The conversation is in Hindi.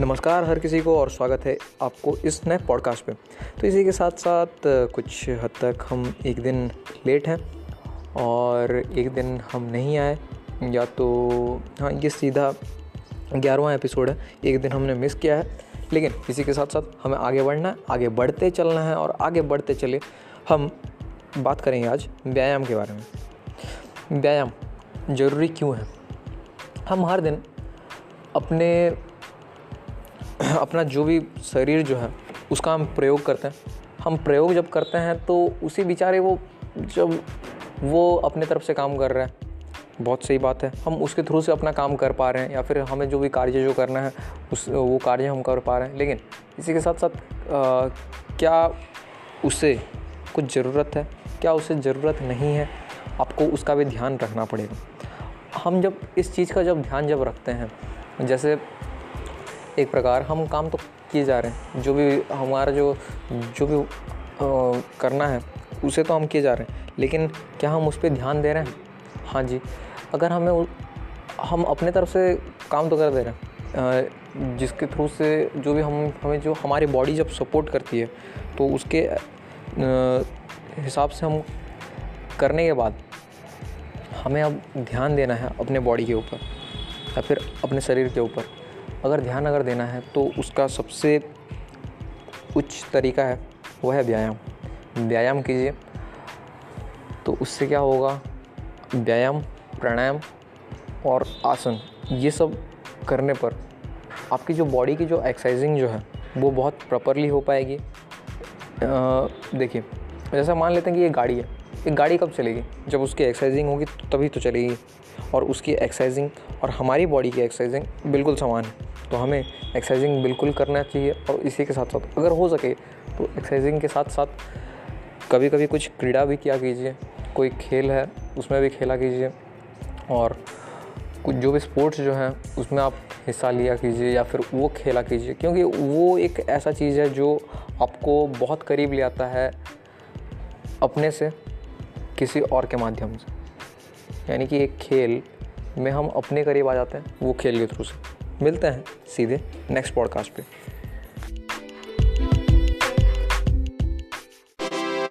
नमस्कार, हर किसी को और स्वागत है आपको इस नए पॉडकास्ट पे। तो इसी के साथ साथ कुछ हद तक हम एक दिन लेट हैं और एक दिन हम नहीं आए। या तो हाँ ये सीधा ग्यारहवा एपिसोड है, एक दिन हमने मिस किया है। लेकिन इसी के साथ साथ हमें आगे बढ़ना है, आगे बढ़ते चलना है और आगे बढ़ते चले हम बात करेंगे आज व्यायाम के बारे में। व्यायाम ज़रूरी क्यों है? हम हर दिन अपने अपना जो भी शरीर जो है उसका हम प्रयोग करते हैं। हम प्रयोग जब करते हैं तो उसी बेचारे वो जब वो अपने तरफ़ से काम कर रहे हैं। बहुत सही बात है। हम उसके थ्रू से अपना काम कर पा रहे हैं या फिर हमें जो भी कार्य जो करना है उस वो कार्य हम कर पा रहे हैं। लेकिन इसी के साथ साथ आ, क्या उसे कुछ ज़रूरत है? क्या उसे ज़रूरत नहीं है? आपको उसका भी ध्यान रखना पड़ेगा। हम जब इस चीज़ का जब ध्यान जब रखते हैं जैसे एक प्रकार हम काम तो किए जा रहे हैं। जो भी हमारा जो जो भी करना है, उसे तो हम किए जा रहे हैं। लेकिन क्या हम उस पर ध्यान दे रहे हैं? हाँ जी। अगर हमें हम अपने तरफ़ से काम तो कर दे रहे हैं जिसके थ्रू से जो भी हम, हमें जो हमारी बॉडी जब सपोर्ट करती है तो उसके हिसाब से हम करने के बाद हमें अब ध्यान देना है अपने बॉडी के ऊपर या फिर अपने शरीर के ऊपर। अगर ध्यान अगर देना है तो उसका सबसे उच्च तरीका है वह है व्यायाम। व्यायाम कीजिए तो उससे क्या होगा? व्यायाम, प्राणायाम और आसन, ये सब करने पर आपकी जो बॉडी की जो एक्सरसाइजिंग जो है, वो बहुत प्रॉपरली हो पाएगी। देखिए, जैसा मान लेते हैं कि ये गाड़ी है एक गाड़ी कब चलेगी? जब उसकी एक्सरसाइजिंग होगी तो तभी तो चलेगी। और उसकी एक्सरसाइजिंग और हमारी बॉडी की एक्सरसाइजिंग बिल्कुल समान है। तो हमें एक्सरसाइजिंग बिल्कुल करना चाहिए और इसी के साथ साथ अगर हो सके तो एक्सरसाइजिंग के साथ साथ कभी कभी कुछ क्रीड़ा भी किया कीजिए। कोई खेल है, उसमें भी खेला कीजिए। और कुछ जो भी स्पोर्ट्स जो हैं, उसमें आप हिस्सा लिया कीजिए या फिर वो खेला कीजिए। क्योंकि वो एक ऐसा चीज़ है जो आपको बहुत करीब ले आता है अपने से। किसी और के माध्यम से। यानी कि एक खेल में हम अपने करीब आ जाते हैं, वो खेल के थ्रू से। मिलते हैं सीधे नेक्स्ट पॉडकास्ट पे।